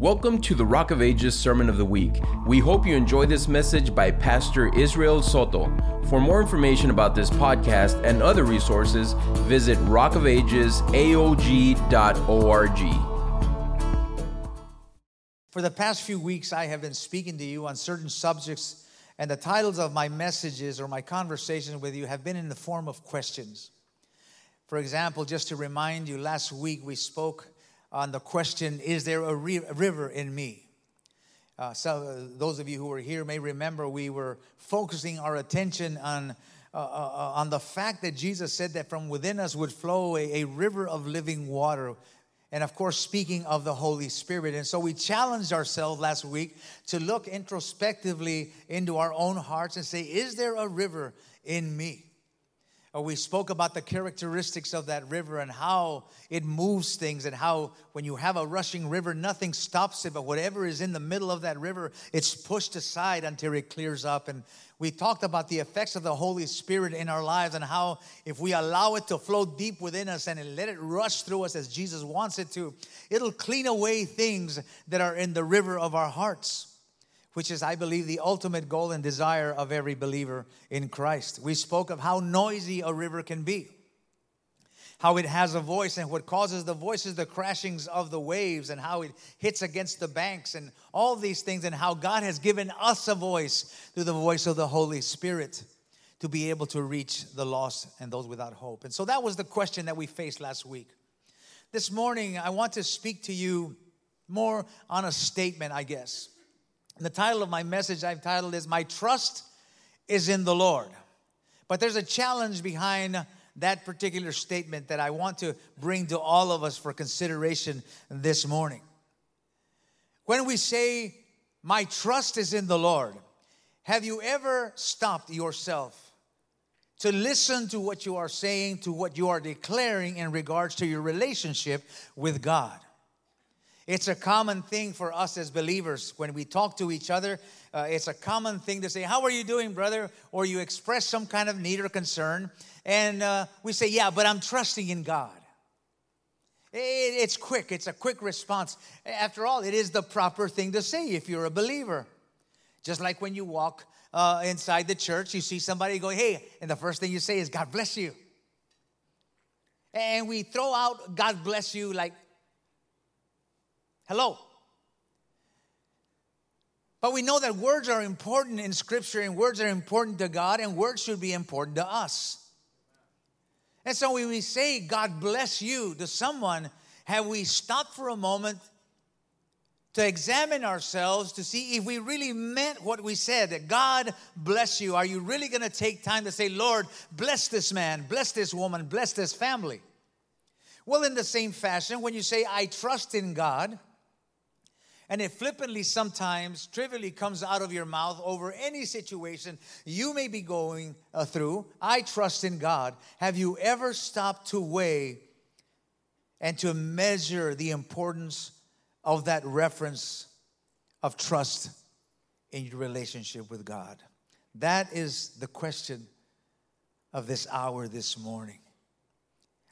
Welcome to the Rock of Ages Sermon of the Week. We hope you enjoy this message by Pastor Israel Soto. For more information about this podcast and other resources, visit rockofagesaog.org. For the past few weeks, I have been speaking to you on certain subjects, and the titles of my messages or my conversations with you have been in the form of questions. For example, just to remind you, last week we spoke on the question, Is there a, re- river in me? Uh, so, uh, those of you who were here may remember we were focusing our attention on, uh, uh, uh, on the fact that Jesus said that from within us would flow a, a river of living water. And of course, speaking of the Holy Spirit. And so we challenged ourselves last week to look introspectively into our own hearts and say, Is there a river in me? Uh, we spoke about the characteristics of that river and how it moves things, and how when you have a rushing river, nothing stops it, but whatever is in the middle of that river, it's pushed aside until it clears up. And we talked about the effects of the Holy Spirit in our lives and how if we allow it to flow deep within us and let it rush through us as Jesus wants it to, it'll clean away things that are in the river of our hearts which is, I believe, the ultimate goal and desire of every believer in Christ. We spoke of how noisy a river can be, how it has a voice, and what causes the voices, the crashings of the waves, and how it hits against the banks, and all these things, and how God has given us a voice through the voice of the Holy Spirit to be able to reach the lost and those without hope. And so that was the question that we faced last week. This morning, I want to speak to you more on a statement, I guess. The title of my message I've titled is My Trust is in the Lord. But there's a challenge behind that particular statement that I want to bring to all of us for consideration this morning. When we say, My trust is in the Lord, have you ever stopped yourself to listen to what you are saying, to what you are declaring in regards to your relationship with God? It's a common thing for us as believers when we talk to each other. Uh, it's a common thing to say, How are you doing, brother? Or you express some kind of need or concern. And uh, we say, Yeah, but I'm trusting in God. It, it's quick, it's a quick response. After all, it is the proper thing to say if you're a believer. Just like when you walk uh, inside the church, you see somebody go, Hey, and the first thing you say is, God bless you. And we throw out God bless you like Hello. But we know that words are important in Scripture, and words are important to God, and words should be important to us. And so when we say, God bless you to someone, have we stopped for a moment to examine ourselves to see if we really meant what we said that God bless you? Are you really going to take time to say, Lord, bless this man, bless this woman, bless this family? Well, in the same fashion, when you say, I trust in God, and it flippantly sometimes trivially comes out of your mouth over any situation you may be going uh, through. I trust in God. Have you ever stopped to weigh and to measure the importance of that reference of trust in your relationship with God? That is the question of this hour this morning.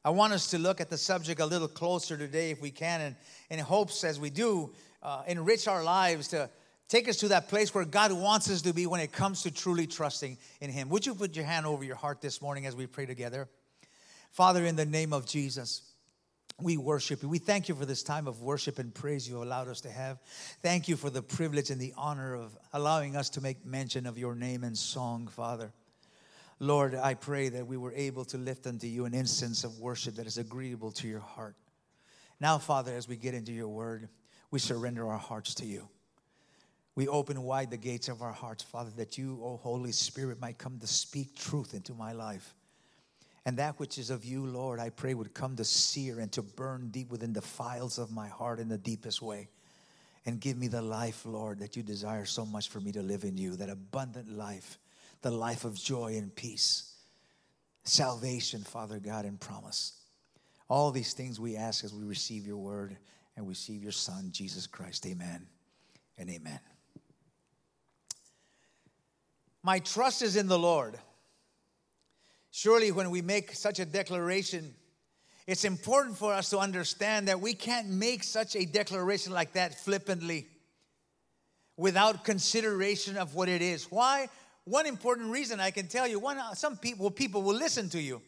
I want us to look at the subject a little closer today if we can, and in hopes as we do uh, enrich our lives, to take us to that place where God wants us to be when it comes to truly trusting in Him. Would you put your hand over your heart this morning as we pray together? Father, in the name of Jesus, we worship you. We thank you for this time of worship and praise you allowed us to have. Thank you for the privilege and the honor of allowing us to make mention of your name and song, Father. Lord, I pray that we were able to lift unto you an incense of worship that is agreeable to your heart. Now, Father, as we get into your word, we surrender our hearts to you. We open wide the gates of our hearts, Father, that you, O Holy Spirit, might come to speak truth into my life. And that which is of you, Lord, I pray would come to sear and to burn deep within the files of my heart in the deepest way. And give me the life, Lord, that you desire so much for me to live in you, that abundant life, the life of joy and peace, salvation, Father God, and promise. All these things we ask as we receive your word and receive your Son, Jesus Christ. Amen and amen. My trust is in the Lord. Surely, when we make such a declaration, It's important for us to understand that we can't make such a declaration like that flippantly without consideration of what it is. Why? One important reason I can tell you, one uh, some people people will listen to you.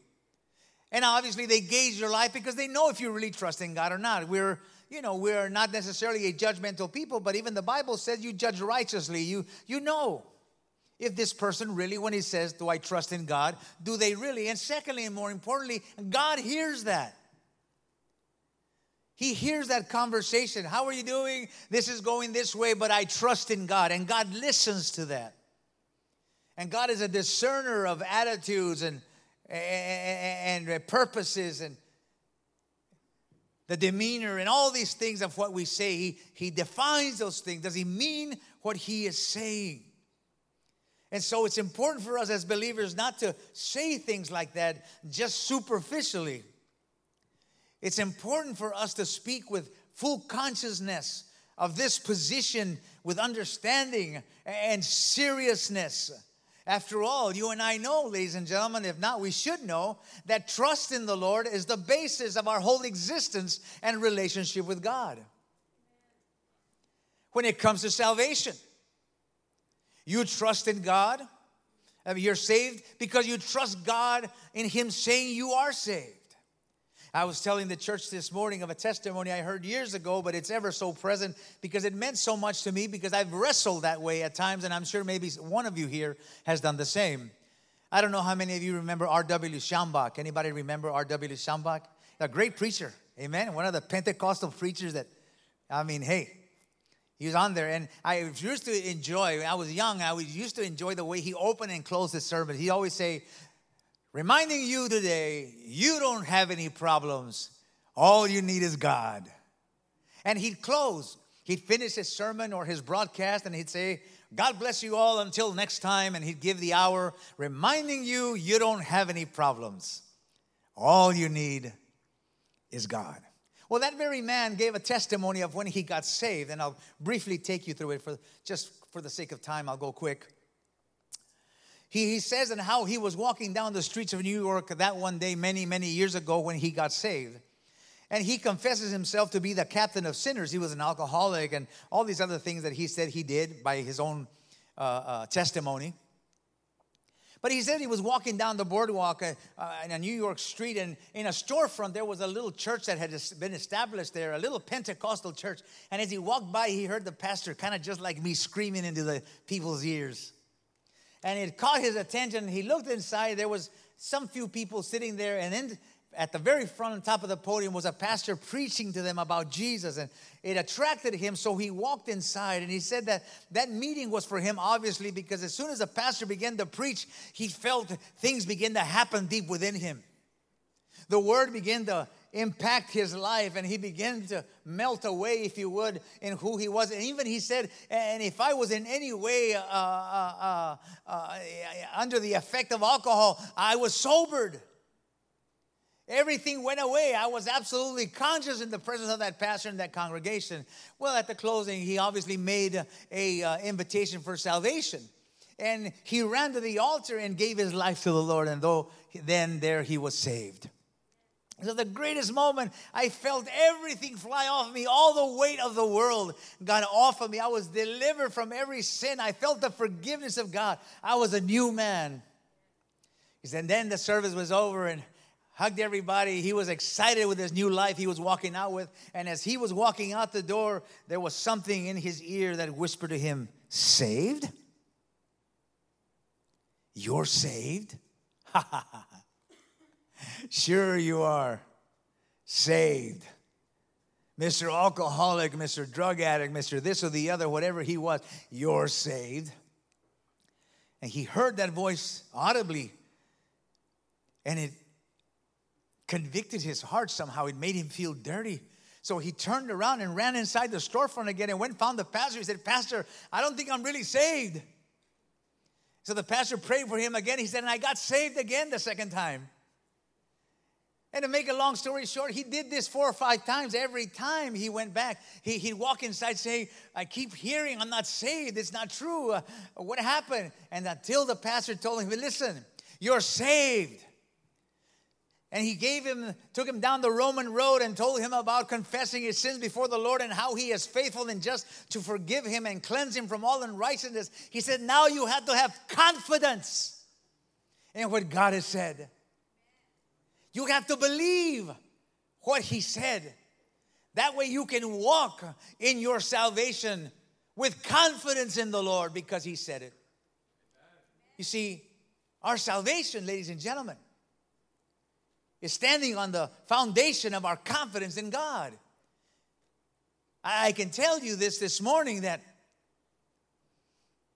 And obviously they gauge your life because they know if you're really trusting God or not. We're you know, we're not necessarily a judgmental people, but even the Bible says you judge righteously. You you know if this person really, when he says, Do I trust in God? Do they really? And secondly, and more importantly, God hears that. He hears that conversation. How are you doing? This is going this way, but I trust in God. And God listens to that. And God is a discerner of attitudes and, and, and purposes and the demeanor and all these things of what we say. He, he defines those things. Does he mean what he is saying? And so it's important for us as believers not to say things like that just superficially. It's important for us to speak with full consciousness of this position with understanding and seriousness. After all, you and I know, ladies and gentlemen, if not, we should know that trust in the Lord is the basis of our whole existence and relationship with God. When it comes to salvation, you trust in God. You're saved because you trust God in Him saying you are saved. I was telling the church this morning of a testimony I heard years ago, but it's ever so present because it meant so much to me because I've wrestled that way at times, and I'm sure maybe one of you here has done the same. I don't know how many of you remember R.W. Schambach. Anybody remember R.W. Schambach? A great preacher, amen. One of the Pentecostal preachers that, I mean, hey, he was on there, and I used to enjoy. I was young. I used to enjoy the way he opened and closed his sermon. He always say, "Reminding you today, you don't have any problems. All you need is God." And he'd close. He'd finish his sermon or his broadcast, and he'd say, "God bless you all until next time." And he'd give the hour, reminding you, you don't have any problems. All you need is God. Well, that very man gave a testimony of when he got saved, and I'll briefly take you through it for just for the sake of time. I'll go quick. He, he says and how he was walking down the streets of New York that one day many, many years ago when he got saved. And he confesses himself to be the captain of sinners. He was an alcoholic and all these other things that he said he did by his own uh, uh, testimony. But he said he was walking down the boardwalk uh, in a New York street, and in a storefront, there was a little church that had been established there, a little Pentecostal church. And as he walked by, he heard the pastor, kind of just like me, screaming into the people's ears. And it caught his attention. He looked inside, there was some few people sitting there, and in at the very front on top of the podium was a pastor preaching to them about Jesus and it attracted him so he walked inside and he said that that meeting was for him obviously because as soon as the pastor began to preach he felt things begin to happen deep within him the word began to impact his life and he began to melt away if you would in who he was and even he said and if i was in any way uh, uh, uh, uh under the effect of alcohol i was sobered Everything went away. I was absolutely conscious in the presence of that pastor and that congregation. Well, at the closing, he obviously made a, a uh, invitation for salvation. And he ran to the altar and gave his life to the Lord. And though then there he was saved. So the greatest moment, I felt everything fly off me. All the weight of the world got off of me. I was delivered from every sin. I felt the forgiveness of God. I was a new man. He said, and then the service was over, and hugged everybody. He was excited with his new life he was walking out with. And as he was walking out the door, there was something in his ear that whispered to him, Saved? You're saved? sure, you are saved. Mr. Alcoholic, Mr. Drug Addict, Mr. This or the other, whatever he was, you're saved. And he heard that voice audibly, and it convicted his heart somehow. It made him feel dirty. So he turned around and ran inside the storefront again and went and found the pastor. He said, Pastor, I don't think I'm really saved. So the pastor prayed for him again. He said, and I got saved again the second time. And to make a long story short, he did this four or five times. Every time he went back, he, he'd walk inside saying, I keep hearing I'm not saved. It's not true. Uh, what happened? And until the pastor told him, listen, you're saved. And he gave him, took him down the Roman road and told him about confessing his sins before the Lord and how he is faithful and just to forgive him and cleanse him from all unrighteousness. He said, Now you have to have confidence in what God has said. You have to believe what he said. That way you can walk in your salvation with confidence in the Lord because he said it. You see, our salvation, ladies and gentlemen, is standing on the foundation of our confidence in God. I can tell you this this morning that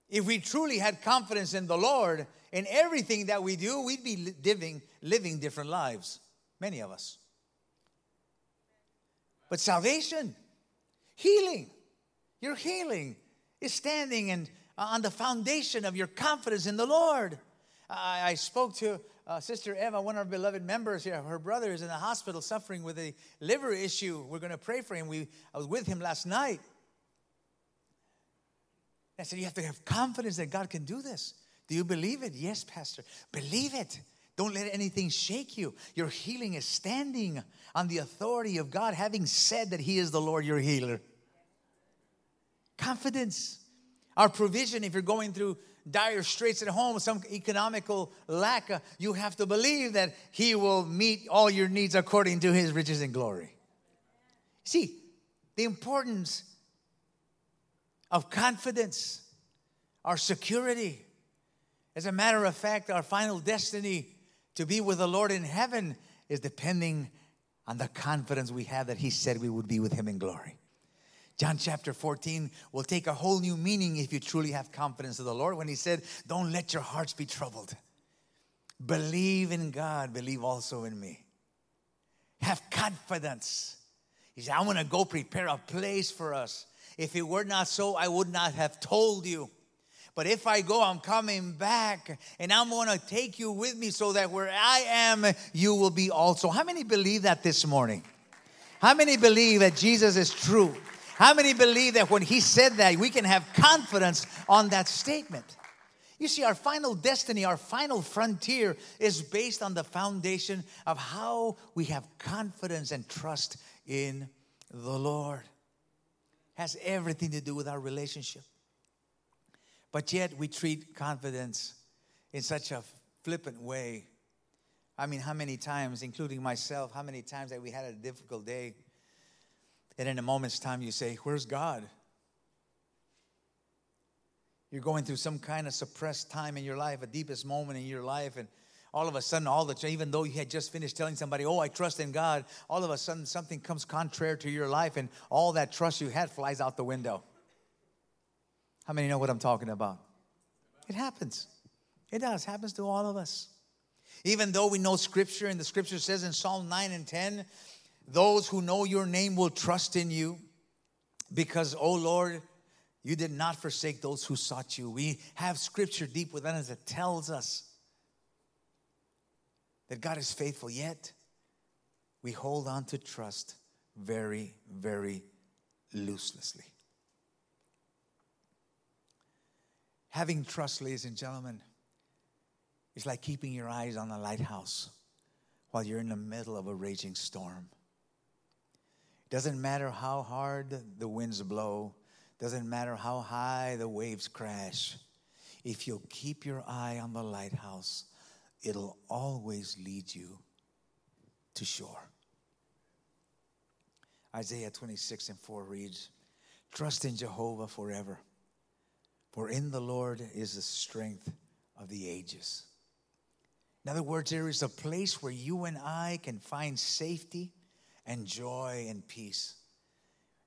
if we truly had confidence in the Lord in everything that we do, we'd be living, living different lives, many of us. But salvation, healing, your healing is standing and on the foundation of your confidence in the Lord. I, I spoke to uh, Sister Eva, one of our beloved members here. Her brother is in the hospital suffering with a liver issue. We're going to pray for him. We, I was with him last night. I said, You have to have confidence that God can do this. Do you believe it? Yes, Pastor. Believe it. Don't let anything shake you. Your healing is standing on the authority of God, having said that He is the Lord, your healer. Confidence. Our provision, if you're going through dire straits at home, some economical lack, uh, you have to believe that He will meet all your needs according to His riches and glory. See, the importance of confidence, our security. As a matter of fact, our final destiny to be with the Lord in heaven is depending on the confidence we have that He said we would be with Him in glory. John chapter 14 will take a whole new meaning if you truly have confidence in the Lord when He said, Don't let your hearts be troubled. Believe in God, believe also in me. Have confidence. He said, I'm gonna go prepare a place for us. If it were not so, I would not have told you. But if I go, I'm coming back and I'm going to take you with me so that where I am, you will be also. How many believe that this morning? How many believe that Jesus is true? How many believe that when he said that, we can have confidence on that statement? You see, our final destiny, our final frontier is based on the foundation of how we have confidence and trust in the Lord. Has everything to do with our relationship. But yet we treat confidence in such a flippant way. I mean, how many times, including myself, how many times that we had a difficult day, and in a moment's time you say, Where's God? You're going through some kind of suppressed time in your life, a deepest moment in your life, and all of a sudden, all the even though you had just finished telling somebody, "Oh, I trust in God," all of a sudden something comes contrary to your life, and all that trust you had flies out the window. How many know what I'm talking about? It happens. It does. Happens to all of us. Even though we know scripture, and the scripture says in Psalm 9 and 10, those who know your name will trust in you because, oh Lord, you did not forsake those who sought you. We have scripture deep within us that tells us that God is faithful, yet we hold on to trust very, very looselessly. Having trust, ladies and gentlemen, is like keeping your eyes on the lighthouse while you're in the middle of a raging storm. It doesn't matter how hard the winds blow, doesn't matter how high the waves crash. If you'll keep your eye on the lighthouse, it'll always lead you to shore. Isaiah 26 and 4 reads, Trust in Jehovah forever for in the Lord is the strength of the ages. In other words, there is a place where you and I can find safety and joy and peace.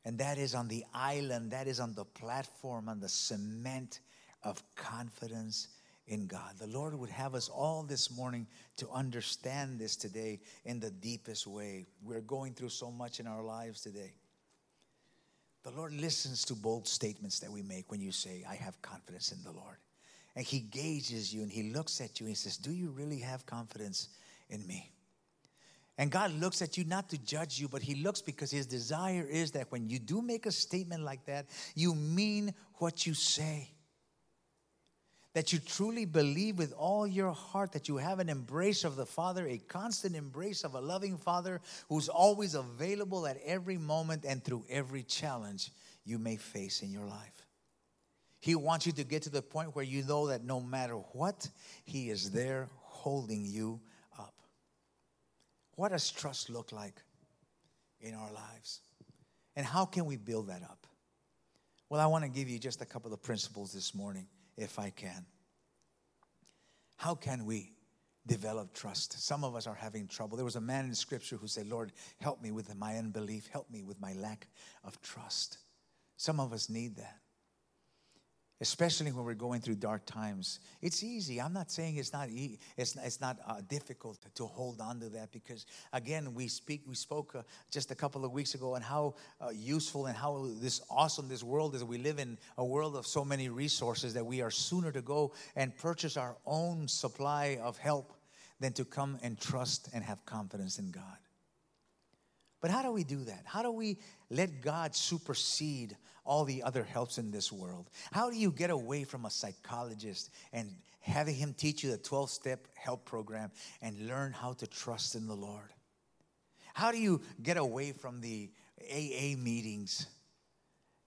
And that is on the island, that is on the platform, on the cement of confidence in God. The Lord would have us all this morning to understand this today in the deepest way. We're going through so much in our lives today. The Lord listens to bold statements that we make when you say, I have confidence in the Lord. And He gauges you and He looks at you and He says, Do you really have confidence in me? And God looks at you not to judge you, but He looks because His desire is that when you do make a statement like that, you mean what you say. That you truly believe with all your heart that you have an embrace of the Father, a constant embrace of a loving Father who's always available at every moment and through every challenge you may face in your life. He wants you to get to the point where you know that no matter what, He is there holding you up. What does trust look like in our lives? And how can we build that up? Well, I want to give you just a couple of principles this morning, if I can. How can we develop trust? Some of us are having trouble. There was a man in Scripture who said, Lord, help me with my unbelief, help me with my lack of trust. Some of us need that especially when we're going through dark times. It's easy. I'm not saying it's not e- it's, it's not uh, difficult to hold on to that because again, we speak we spoke uh, just a couple of weeks ago on how uh, useful and how this awesome this world is. We live in a world of so many resources that we are sooner to go and purchase our own supply of help than to come and trust and have confidence in God. But how do we do that? How do we let God supersede all the other helps in this world? How do you get away from a psychologist and having him teach you the 12 step help program and learn how to trust in the Lord? How do you get away from the AA meetings?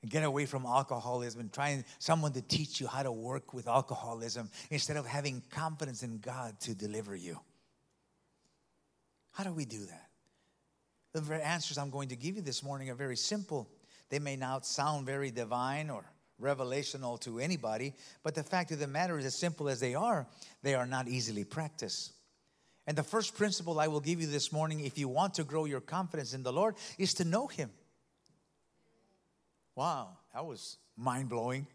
and Get away from alcoholism and trying someone to teach you how to work with alcoholism instead of having confidence in God to deliver you. How do we do that? The answers I'm going to give you this morning are very simple. They may not sound very divine or revelational to anybody, but the fact of the matter is, as simple as they are, they are not easily practiced. And the first principle I will give you this morning, if you want to grow your confidence in the Lord, is to know Him. Wow, that was mind blowing,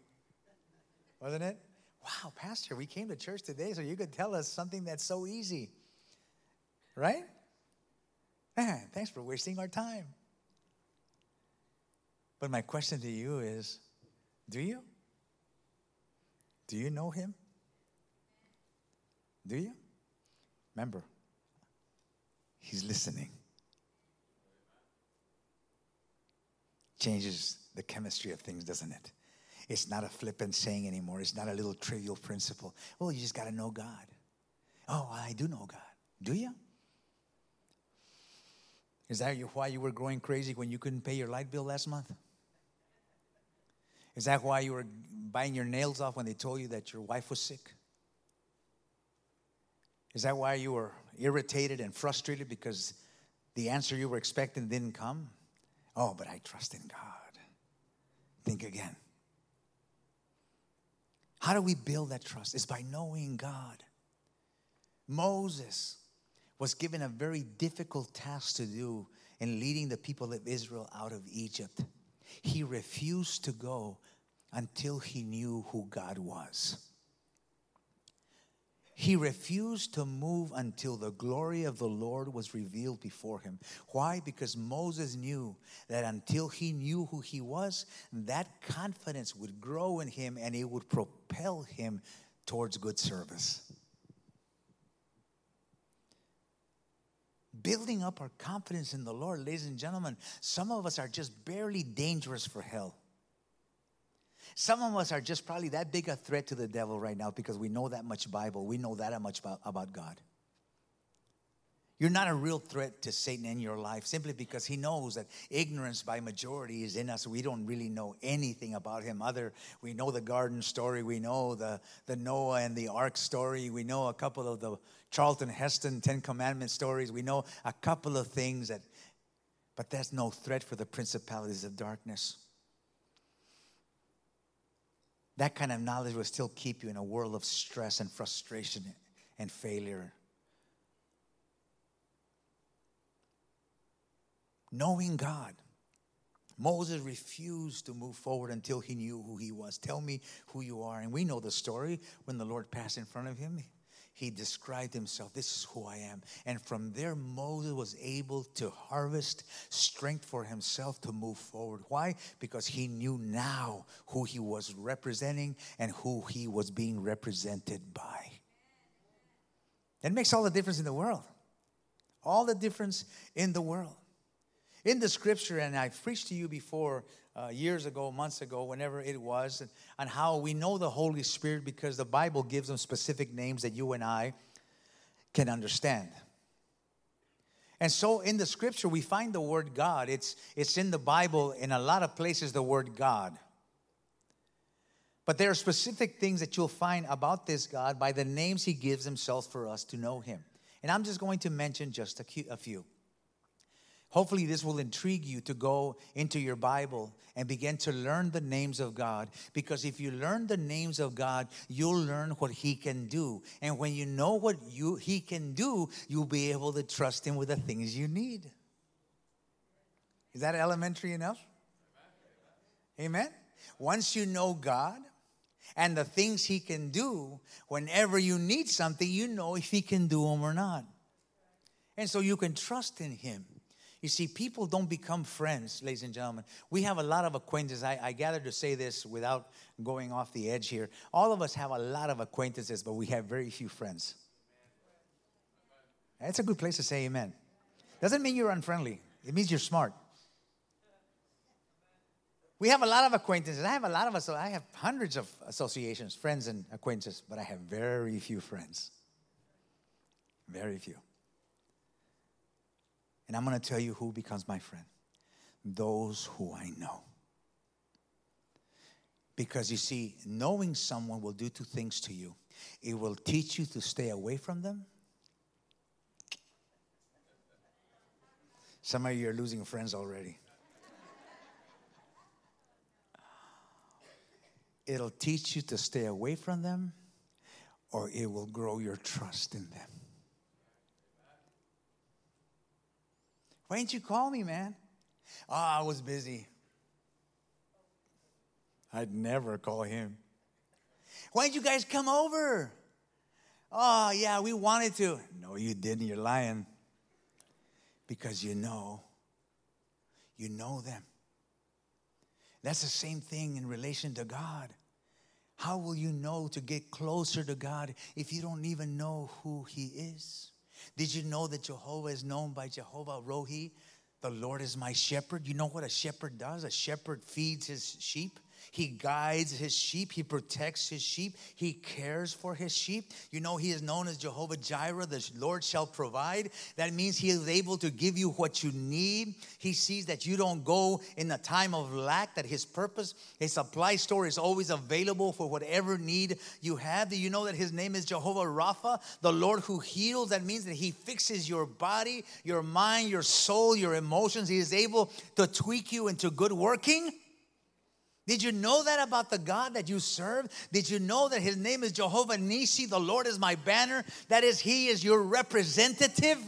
wasn't it? Wow, Pastor, we came to church today so you could tell us something that's so easy, right? Man, thanks for wasting our time. But my question to you is do you? Do you know him? Do you? Remember, he's listening. Changes the chemistry of things, doesn't it? It's not a flippant saying anymore. It's not a little trivial principle. Well, you just got to know God. Oh, I do know God. Do you? Is that why you were growing crazy when you couldn't pay your light bill last month? Is that why you were biting your nails off when they told you that your wife was sick? Is that why you were irritated and frustrated because the answer you were expecting didn't come? Oh, but I trust in God. Think again. How do we build that trust? It's by knowing God. Moses was given a very difficult task to do in leading the people of Israel out of Egypt. He refused to go until he knew who God was. He refused to move until the glory of the Lord was revealed before him. Why? Because Moses knew that until he knew who he was, that confidence would grow in him and it would propel him towards good service. Building up our confidence in the Lord, ladies and gentlemen, some of us are just barely dangerous for hell. Some of us are just probably that big a threat to the devil right now because we know that much Bible, we know that much about, about God. You're not a real threat to Satan in your life simply because he knows that ignorance by majority is in us. We don't really know anything about him. Other, we know the garden story, we know the, the Noah and the ark story, we know a couple of the Charlton Heston Ten Commandment stories, we know a couple of things that, but that's no threat for the principalities of darkness. That kind of knowledge will still keep you in a world of stress and frustration and failure. Knowing God. Moses refused to move forward until he knew who he was. Tell me who you are. And we know the story when the Lord passed in front of him. He described himself, This is who I am. And from there, Moses was able to harvest strength for himself to move forward. Why? Because he knew now who he was representing and who he was being represented by. It makes all the difference in the world. All the difference in the world. In the scripture, and I've preached to you before uh, years ago, months ago, whenever it was, on how we know the Holy Spirit because the Bible gives them specific names that you and I can understand. And so in the scripture, we find the word God. It's, it's in the Bible, in a lot of places, the word God. But there are specific things that you'll find about this God by the names he gives himself for us to know him. And I'm just going to mention just a few. Hopefully, this will intrigue you to go into your Bible and begin to learn the names of God. Because if you learn the names of God, you'll learn what He can do. And when you know what you, He can do, you'll be able to trust Him with the things you need. Is that elementary enough? Amen? Once you know God and the things He can do, whenever you need something, you know if He can do them or not. And so you can trust in Him. You see, people don't become friends, ladies and gentlemen. We have a lot of acquaintances. I, I gather to say this without going off the edge here. All of us have a lot of acquaintances, but we have very few friends. That's a good place to say amen. Doesn't mean you're unfriendly, it means you're smart. We have a lot of acquaintances. I have a lot of us. I have hundreds of associations, friends, and acquaintances, but I have very few friends. Very few. And I'm going to tell you who becomes my friend those who I know. Because you see, knowing someone will do two things to you it will teach you to stay away from them. Some of you are losing friends already. It'll teach you to stay away from them, or it will grow your trust in them. Why didn't you call me, man? Oh, I was busy. I'd never call him. Why didn't you guys come over? Oh, yeah, we wanted to. No, you didn't. You're lying. Because you know, you know them. That's the same thing in relation to God. How will you know to get closer to God if you don't even know who He is? Did you know that Jehovah is known by Jehovah Rohi? The Lord is my shepherd. You know what a shepherd does? A shepherd feeds his sheep. He guides his sheep. He protects his sheep. He cares for his sheep. You know, he is known as Jehovah Jireh, the Lord shall provide. That means he is able to give you what you need. He sees that you don't go in the time of lack, that his purpose, his supply store is always available for whatever need you have. Do you know that his name is Jehovah Rapha, the Lord who heals? That means that he fixes your body, your mind, your soul, your emotions. He is able to tweak you into good working. Did you know that about the God that you serve? Did you know that his name is Jehovah Nisi? The Lord is my banner. That is, he is your representative.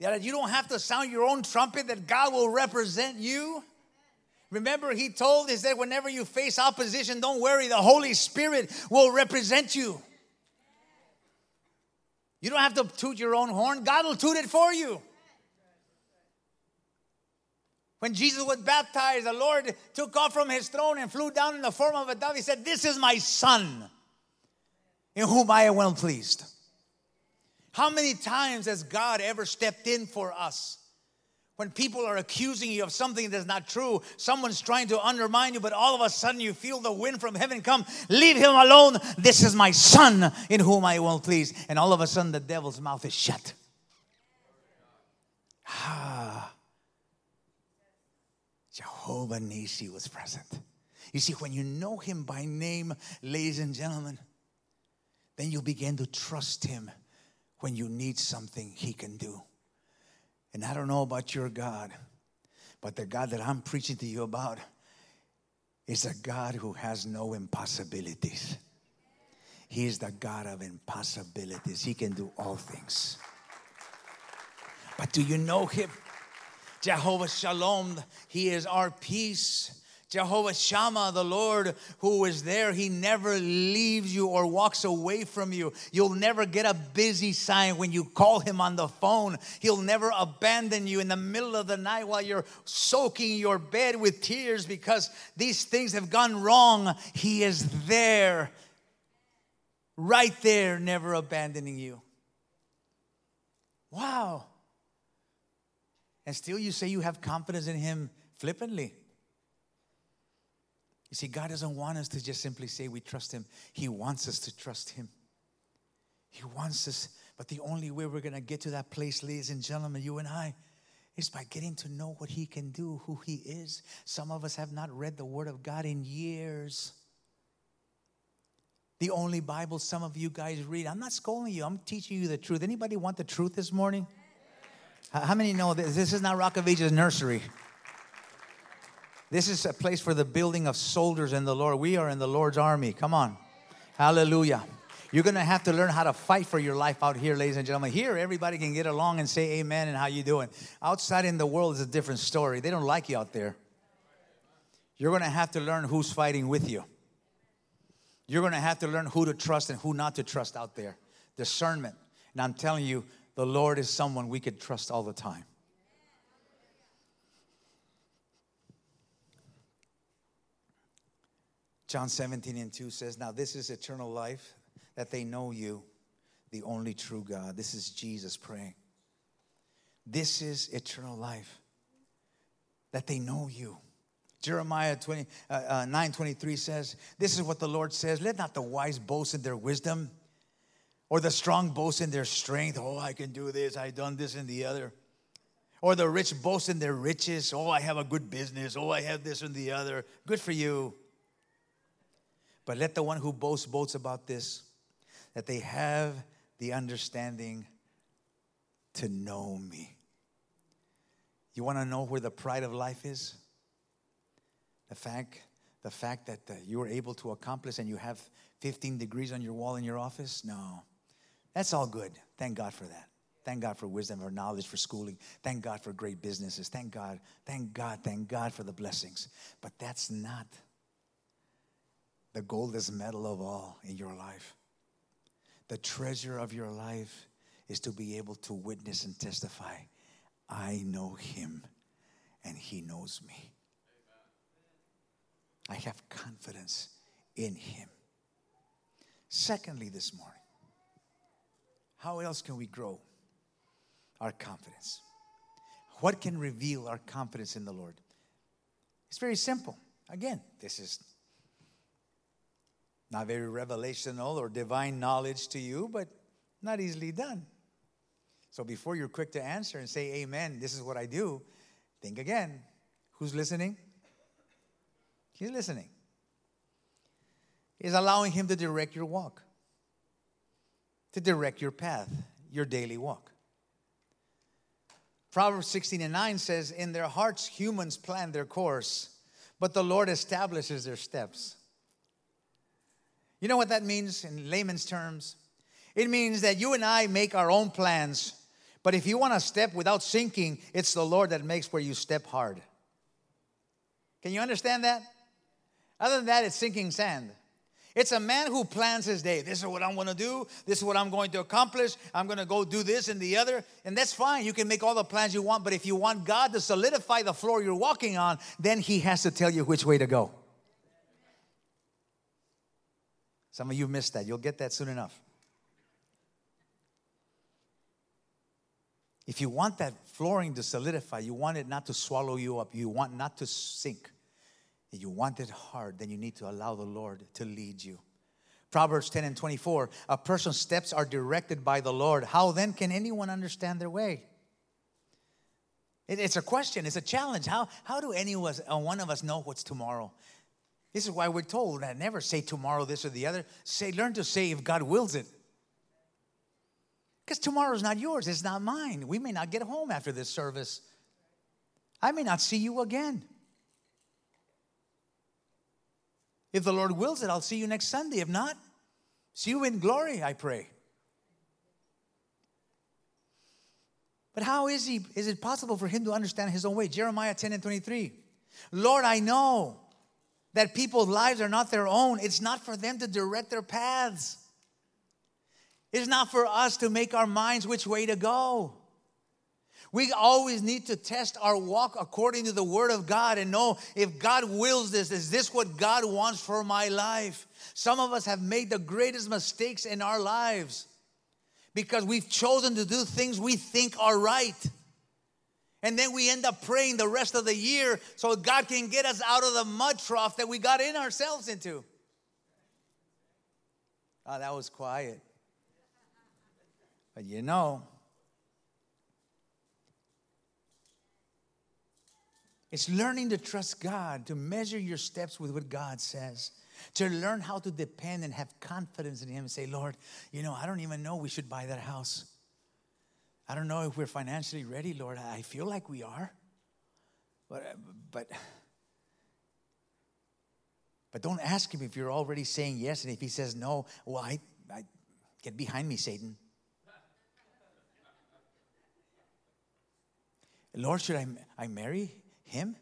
That you don't have to sound your own trumpet, that God will represent you. Remember, he told us that whenever you face opposition, don't worry, the Holy Spirit will represent you. You don't have to toot your own horn, God will toot it for you. When Jesus was baptized, the Lord took off from his throne and flew down in the form of a dove. He said, This is my son, in whom I am well pleased. How many times has God ever stepped in for us? When people are accusing you of something that's not true, someone's trying to undermine you, but all of a sudden you feel the wind from heaven come, leave him alone. This is my son in whom I will please. And all of a sudden the devil's mouth is shut. Ah. Jehovah Nisi was present. You see, when you know him by name, ladies and gentlemen, then you begin to trust him when you need something he can do. And I don't know about your God, but the God that I'm preaching to you about is a God who has no impossibilities. He is the God of impossibilities. He can do all things. But do you know him? Jehovah Shalom, He is our peace. Jehovah Shammah, the Lord who is there, He never leaves you or walks away from you. You'll never get a busy sign when you call Him on the phone. He'll never abandon you in the middle of the night while you're soaking your bed with tears because these things have gone wrong. He is there, right there, never abandoning you. Wow. And still you say you have confidence in Him flippantly. You see, God doesn't want us to just simply say we trust Him, He wants us to trust Him. He wants us, but the only way we're going to get to that place, ladies and gentlemen, you and I, is by getting to know what He can do, who He is. Some of us have not read the Word of God in years. The only Bible some of you guys read. I'm not scolding you, I'm teaching you the truth. Anybody want the truth this morning? How many know this? This is not Rock of Ages nursery. This is a place for the building of soldiers in the Lord. We are in the Lord's army. Come on. Hallelujah. You're going to have to learn how to fight for your life out here, ladies and gentlemen. Here, everybody can get along and say amen and how you doing. Outside in the world is a different story. They don't like you out there. You're going to have to learn who's fighting with you. You're going to have to learn who to trust and who not to trust out there. Discernment. And I'm telling you, the Lord is someone we could trust all the time. John 17 and 2 says, Now this is eternal life, that they know you, the only true God. This is Jesus praying. This is eternal life, that they know you. Jeremiah 20, uh, uh, 9 23 says, This is what the Lord says Let not the wise boast in their wisdom, or the strong boast in their strength. Oh, I can do this, I've done this and the other. Or the rich boast in their riches. Oh, I have a good business. Oh, I have this and the other. Good for you. But let the one who boasts boast about this, that they have the understanding to know me. You want to know where the pride of life is? The fact, the fact that you were able to accomplish and you have 15 degrees on your wall in your office? No. That's all good. Thank God for that. Thank God for wisdom, for knowledge, for schooling. Thank God for great businesses. Thank God, thank God, thank God for the blessings. But that's not the goldest medal of all in your life. The treasure of your life is to be able to witness and testify I know him and he knows me. I have confidence in him. Secondly, this morning, how else can we grow our confidence? What can reveal our confidence in the Lord? It's very simple. Again, this is not very revelational or divine knowledge to you, but not easily done. So before you're quick to answer and say, Amen, this is what I do, think again. Who's listening? He's listening. He's allowing Him to direct your walk, to direct your path, your daily walk. Proverbs 16 and 9 says, In their hearts, humans plan their course, but the Lord establishes their steps. You know what that means in layman's terms? It means that you and I make our own plans, but if you want to step without sinking, it's the Lord that makes where you step hard. Can you understand that? Other than that, it's sinking sand. It's a man who plans his day. This is what I'm going to do. This is what I'm going to accomplish. I'm going to go do this and the other. And that's fine. You can make all the plans you want. But if you want God to solidify the floor you're walking on, then He has to tell you which way to go. Some of you missed that. You'll get that soon enough. If you want that flooring to solidify, you want it not to swallow you up, you want not to sink, you want it hard, then you need to allow the Lord to lead you. Proverbs 10 and 24 A person's steps are directed by the Lord. How then can anyone understand their way? It, it's a question, it's a challenge. How, how do any of us, uh, one of us know what's tomorrow? This is why we're told that never say tomorrow this or the other. Say, learn to say if God wills it. Because tomorrow is not yours, it's not mine. We may not get home after this service. I may not see you again. If the Lord wills it, I'll see you next Sunday. If not, see you in glory, I pray. But how is he is it possible for him to understand his own way? Jeremiah 10 and 23. Lord, I know that people's lives are not their own. It's not for them to direct their paths. It's not for us to make our minds which way to go. We always need to test our walk according to the Word of God and know if God wills this, is this what God wants for my life? Some of us have made the greatest mistakes in our lives because we've chosen to do things we think are right. And then we end up praying the rest of the year so God can get us out of the mud trough that we got in ourselves into. Oh, that was quiet. But you know, it's learning to trust God, to measure your steps with what God says, to learn how to depend and have confidence in Him and say, Lord, you know, I don't even know we should buy that house. I don't know if we're financially ready, Lord. I feel like we are. But, but, but don't ask him if you're already saying yes. And if he says no, well, I, I get behind me, Satan. Lord, should I, I marry him?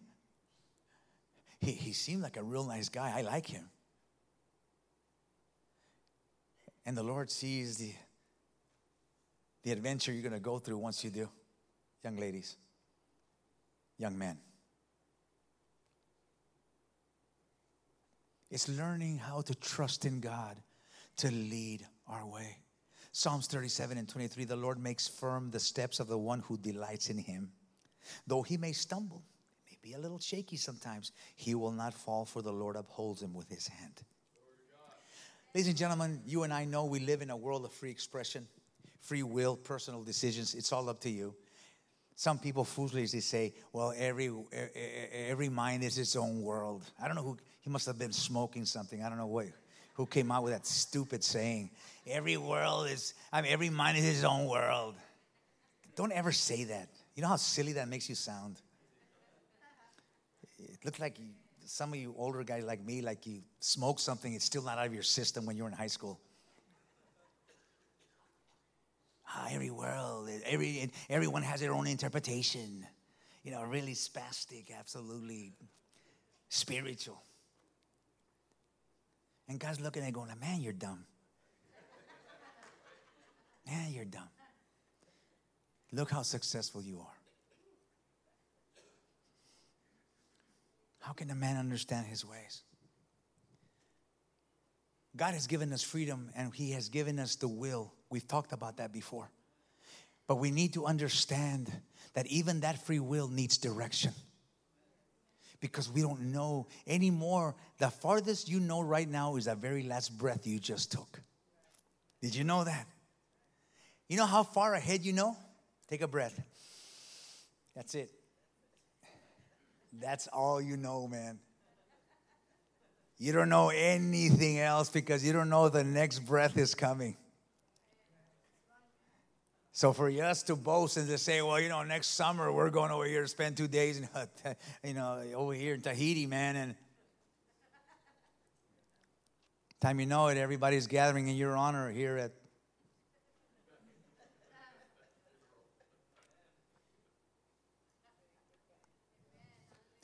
He, he seemed like a real nice guy. I like him. And the Lord sees the the adventure you're going to go through once you do, young ladies, young men. It's learning how to trust in God to lead our way. Psalms 37 and 23 the Lord makes firm the steps of the one who delights in him. Though he may stumble, be a little shaky sometimes, he will not fall, for the Lord upholds him with his hand. Ladies and gentlemen, you and I know we live in a world of free expression free will, personal decisions. It's all up to you. Some people foolishly say, well, every, every mind is its own world. I don't know who, he must have been smoking something. I don't know what, who came out with that stupid saying. Every world is, I mean, every mind is its own world. Don't ever say that. You know how silly that makes you sound? It looks like you, some of you older guys like me, like you smoke something, it's still not out of your system when you're in high school. Ah, every world, every, everyone has their own interpretation. You know, really spastic, absolutely spiritual. And God's looking at going, man, you're dumb. Man, you're dumb. Look how successful you are. How can a man understand his ways? God has given us freedom and He has given us the will. We've talked about that before. But we need to understand that even that free will needs direction. Because we don't know anymore. The farthest you know right now is that very last breath you just took. Did you know that? You know how far ahead you know? Take a breath. That's it. That's all you know, man. You don't know anything else because you don't know the next breath is coming. So for us to boast and to say, well, you know, next summer we're going over here to spend two days in, you know, over here in Tahiti, man, and time you know it, everybody's gathering in your honor here at.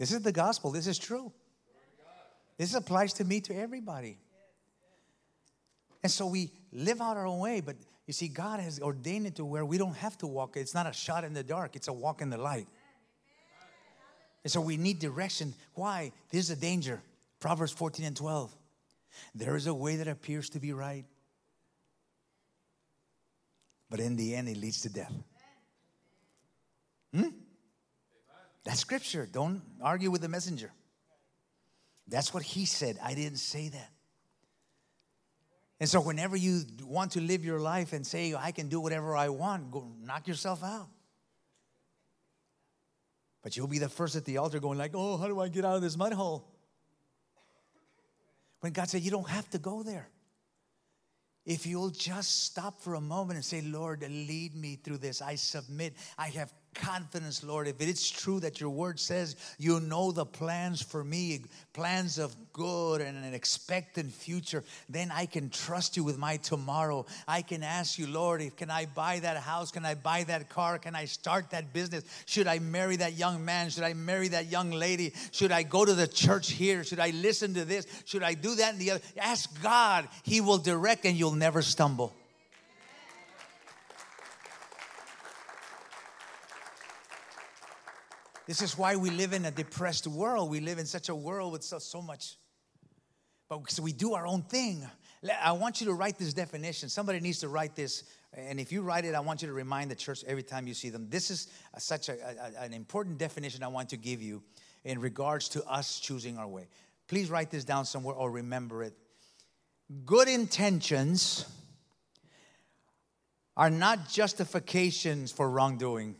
This is the gospel. This is true. This applies to me, to everybody. And so we live out our own way, but you see, God has ordained it to where we don't have to walk. It's not a shot in the dark, it's a walk in the light. And so we need direction. Why? This is a danger. Proverbs 14 and 12. There is a way that appears to be right, but in the end, it leads to death. Hmm? That's scripture. Don't argue with the messenger. That's what he said. I didn't say that. And so, whenever you want to live your life and say, I can do whatever I want, go knock yourself out. But you'll be the first at the altar going, like, oh, how do I get out of this mud hole? When God said, you don't have to go there. If you'll just stop for a moment and say, Lord, lead me through this, I submit. I have confidence, Lord, if it is true that your word says you know the plans for me, plans of good and an expectant future, then I can trust you with my tomorrow. I can ask you, Lord, if can I buy that house? Can I buy that car? Can I start that business? Should I marry that young man? Should I marry that young lady? Should I go to the church here? Should I listen to this? Should I do that and the other? Ask God. He will direct and you'll never stumble. This is why we live in a depressed world. We live in such a world with so, so much. But so we do our own thing. I want you to write this definition. Somebody needs to write this. And if you write it, I want you to remind the church every time you see them. This is a, such a, a, an important definition I want to give you in regards to us choosing our way. Please write this down somewhere or remember it. Good intentions are not justifications for wrongdoing.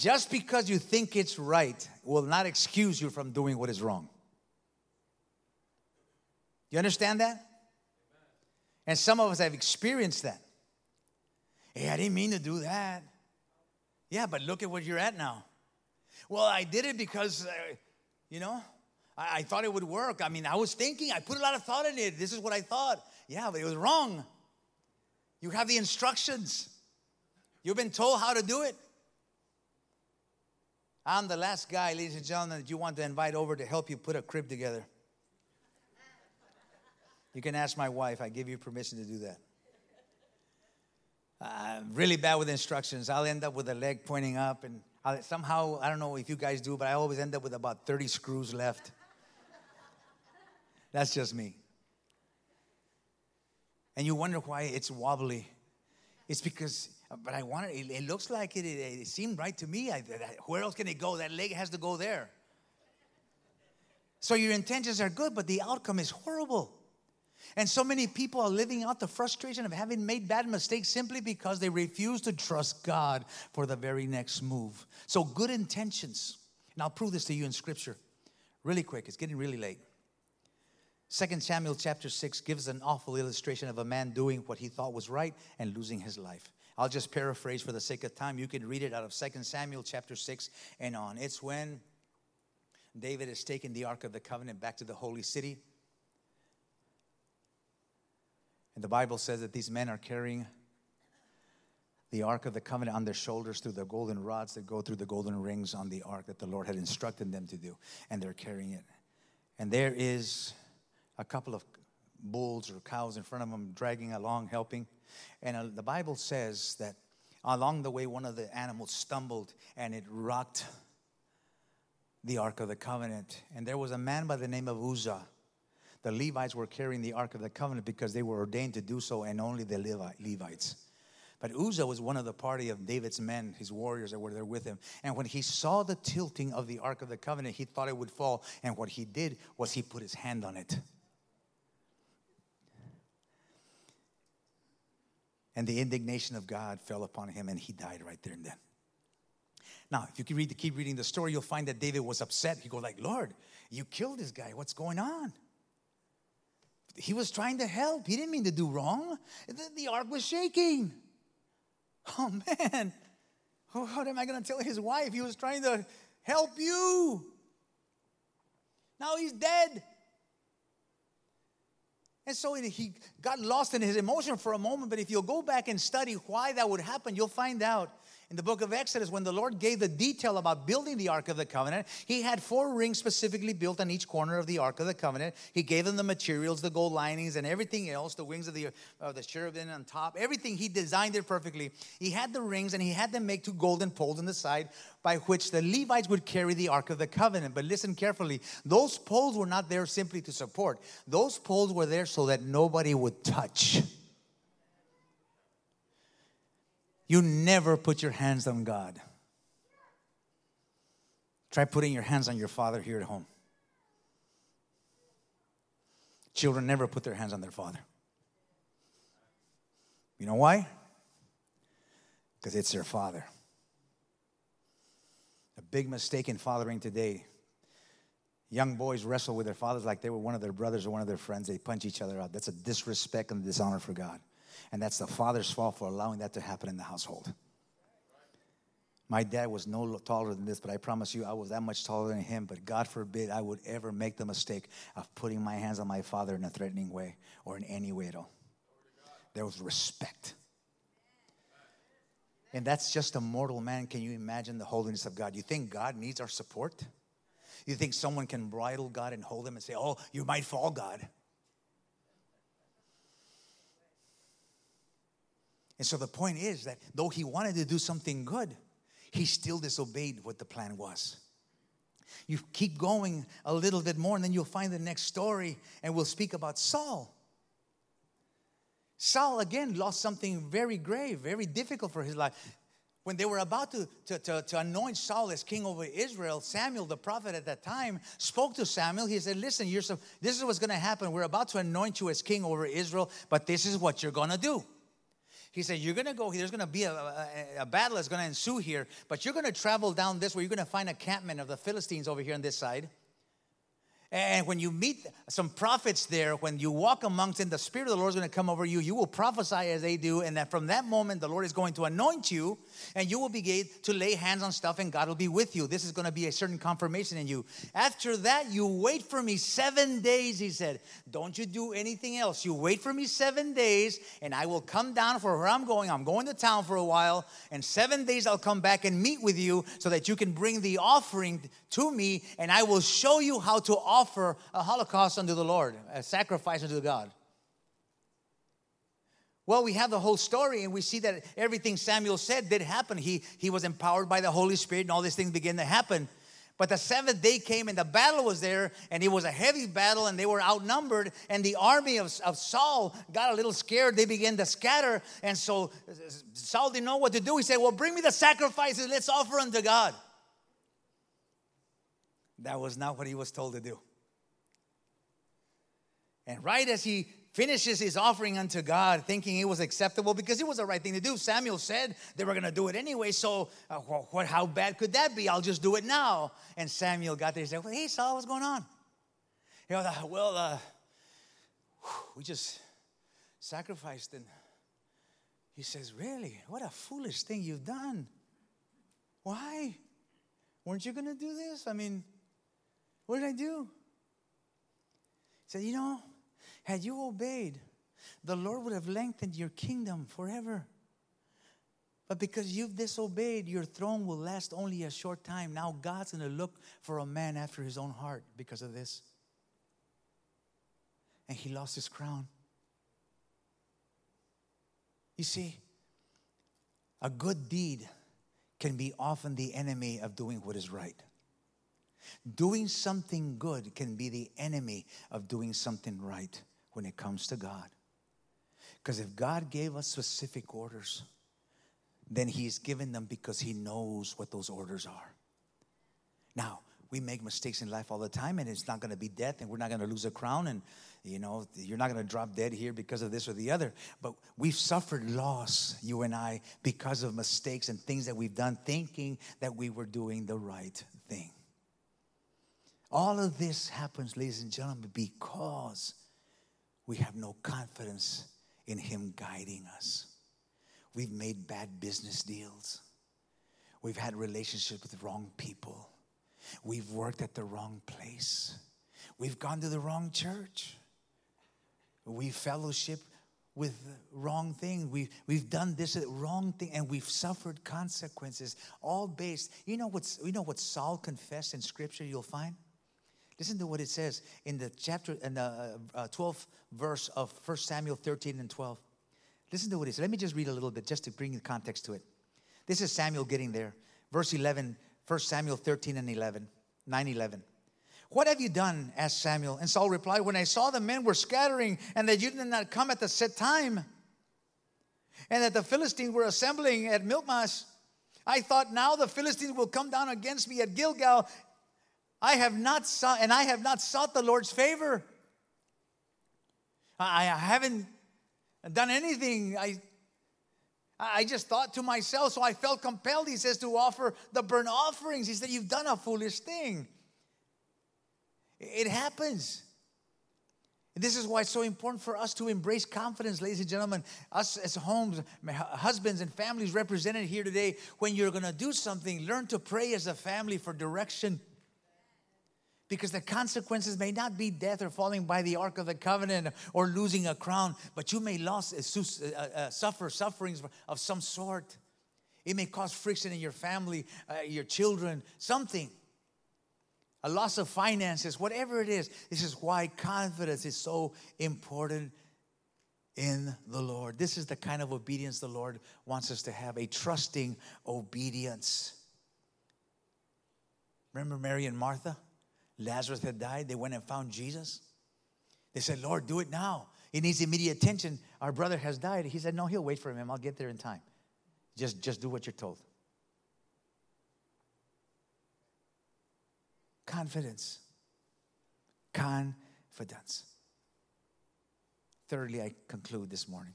Just because you think it's right will not excuse you from doing what is wrong. You understand that? And some of us have experienced that. Hey, I didn't mean to do that. Yeah, but look at where you're at now. Well, I did it because, uh, you know, I, I thought it would work. I mean, I was thinking, I put a lot of thought in it. This is what I thought. Yeah, but it was wrong. You have the instructions, you've been told how to do it. I'm the last guy, ladies and gentlemen, that you want to invite over to help you put a crib together. You can ask my wife, I give you permission to do that. I'm really bad with instructions. I'll end up with a leg pointing up, and I'll, somehow, I don't know if you guys do, but I always end up with about 30 screws left. That's just me. And you wonder why it's wobbly. It's because, but I want it, it looks like it, it, it seemed right to me. I, where else can it go? That leg has to go there. So your intentions are good, but the outcome is horrible. And so many people are living out the frustration of having made bad mistakes simply because they refuse to trust God for the very next move. So, good intentions. And I'll prove this to you in scripture really quick. It's getting really late. Second Samuel chapter 6 gives an awful illustration of a man doing what he thought was right and losing his life. I'll just paraphrase for the sake of time. You can read it out of Second Samuel chapter 6 and on. It's when David has taken the Ark of the Covenant back to the holy city. And the Bible says that these men are carrying the Ark of the Covenant on their shoulders through the golden rods that go through the golden rings on the Ark that the Lord had instructed them to do. And they're carrying it. And there is a couple of bulls or cows in front of them dragging along, helping. And uh, the Bible says that along the way, one of the animals stumbled and it rocked the Ark of the Covenant. And there was a man by the name of Uzzah the Levites were carrying the Ark of the Covenant because they were ordained to do so, and only the Levites. But Uzzah was one of the party of David's men, his warriors that were there with him. And when he saw the tilting of the Ark of the Covenant, he thought it would fall. And what he did was he put his hand on it. And the indignation of God fell upon him, and he died right there and then. Now, if you keep, read, keep reading the story, you'll find that David was upset. He goes like, Lord, you killed this guy. What's going on? he was trying to help. He didn't mean to do wrong. The, the ark was shaking. Oh man, oh, what am I going to tell his wife? He was trying to help you. Now he's dead. And so he got lost in his emotion for a moment, but if you'll go back and study why that would happen, you'll find out in the book of Exodus, when the Lord gave the detail about building the Ark of the Covenant, He had four rings specifically built on each corner of the Ark of the Covenant. He gave them the materials, the gold linings, and everything else, the wings of the, of the cherubim on top, everything. He designed it perfectly. He had the rings and He had them make two golden poles on the side by which the Levites would carry the Ark of the Covenant. But listen carefully, those poles were not there simply to support, those poles were there so that nobody would touch You never put your hands on God. Try putting your hands on your father here at home. Children never put their hands on their father. You know why? Because it's their father. A big mistake in fathering today. Young boys wrestle with their fathers like they were one of their brothers or one of their friends. They punch each other out. That's a disrespect and dishonor for God. And that's the father's fault for allowing that to happen in the household. My dad was no taller than this, but I promise you, I was that much taller than him. But God forbid I would ever make the mistake of putting my hands on my father in a threatening way or in any way at all. There was respect. And that's just a mortal man. Can you imagine the holiness of God? You think God needs our support? You think someone can bridle God and hold him and say, Oh, you might fall, God? And so the point is that though he wanted to do something good, he still disobeyed what the plan was. You keep going a little bit more, and then you'll find the next story, and we'll speak about Saul. Saul again lost something very grave, very difficult for his life. When they were about to, to, to, to, anoint Saul as king over Israel, Samuel, the prophet at that time, spoke to Samuel. He said, Listen, you're so, this is what's going to happen. We're about to anoint you as king over Israel, but this is what you're going to do. He said, You're going to go, there's going to be a, a, a battle that's going to ensue here, but you're going to travel down this way. You're going to find a campment of the Philistines over here on this side. And when you meet some prophets there, when you walk amongst them, the Spirit of the Lord is going to come over you. You will prophesy as they do. And that from that moment, the Lord is going to anoint you and you will begin to lay hands on stuff and God will be with you. This is going to be a certain confirmation in you. After that, you wait for me seven days, he said. Don't you do anything else. You wait for me seven days and I will come down for where I'm going. I'm going to town for a while. And seven days, I'll come back and meet with you so that you can bring the offering to me and I will show you how to offer offer a holocaust unto the Lord, a sacrifice unto God. Well, we have the whole story, and we see that everything Samuel said did happen. He, he was empowered by the Holy Spirit, and all these things began to happen. But the seventh day came, and the battle was there, and it was a heavy battle, and they were outnumbered. And the army of, of Saul got a little scared. They began to scatter, and so Saul didn't know what to do. He said, Well, bring me the sacrifices, let's offer unto God. That was not what he was told to do. And right as he finishes his offering unto God, thinking it was acceptable because it was the right thing to do. Samuel said they were going to do it anyway, so uh, what, how bad could that be? I'll just do it now. And Samuel got there and said, well, Hey, Saul, what's going on? You know, well, uh, we just sacrificed. And he says, Really? What a foolish thing you've done. Why? Weren't you going to do this? I mean, what did I do? He said, You know, had you obeyed, the Lord would have lengthened your kingdom forever. But because you've disobeyed, your throne will last only a short time. Now God's going to look for a man after his own heart because of this. And he lost his crown. You see, a good deed can be often the enemy of doing what is right. Doing something good can be the enemy of doing something right when it comes to God. Because if God gave us specific orders, then He's given them because He knows what those orders are. Now, we make mistakes in life all the time, and it's not going to be death, and we're not going to lose a crown, and you know, you're not going to drop dead here because of this or the other. But we've suffered loss, you and I, because of mistakes and things that we've done, thinking that we were doing the right thing. All of this happens, ladies and gentlemen, because we have no confidence in Him guiding us. We've made bad business deals. We've had relationships with wrong people. We've worked at the wrong place. We've gone to the wrong church. We fellowship with wrong thing. We've, we've done this wrong thing and we've suffered consequences, all based. You know, what's, you know what Saul confessed in scripture you'll find? Listen to what it says in the chapter, in the uh, uh 12th verse of 1 Samuel 13 and 12. Listen to what it says. Let me just read a little bit just to bring the context to it. This is Samuel getting there. Verse 11, 1 Samuel 13 and 11, 9 11. What have you done? asked Samuel. And Saul replied, When I saw the men were scattering and that you did not come at the set time, and that the Philistines were assembling at Michmash, I thought now the Philistines will come down against me at Gilgal, I have not sought, and I have not sought the Lord's favor. I, I haven't done anything. I, I just thought to myself, so I felt compelled, he says, to offer the burnt offerings. He said, You've done a foolish thing. It happens. This is why it's so important for us to embrace confidence, ladies and gentlemen. Us as homes, husbands, and families represented here today, when you're going to do something, learn to pray as a family for direction because the consequences may not be death or falling by the ark of the covenant or losing a crown, but you may lose, uh, uh, uh, suffer sufferings of some sort. It may cause friction in your family, uh, your children, something. A loss of finances, whatever it is. This is why confidence is so important in the Lord. This is the kind of obedience the Lord wants us to have a trusting obedience. Remember Mary and Martha? Lazarus had died. They went and found Jesus. They said, Lord, do it now. He needs immediate attention. Our brother has died. He said, No, he'll wait for him. I'll get there in time. Just, just do what you're told. Confidence. Confidence. Thirdly, I conclude this morning.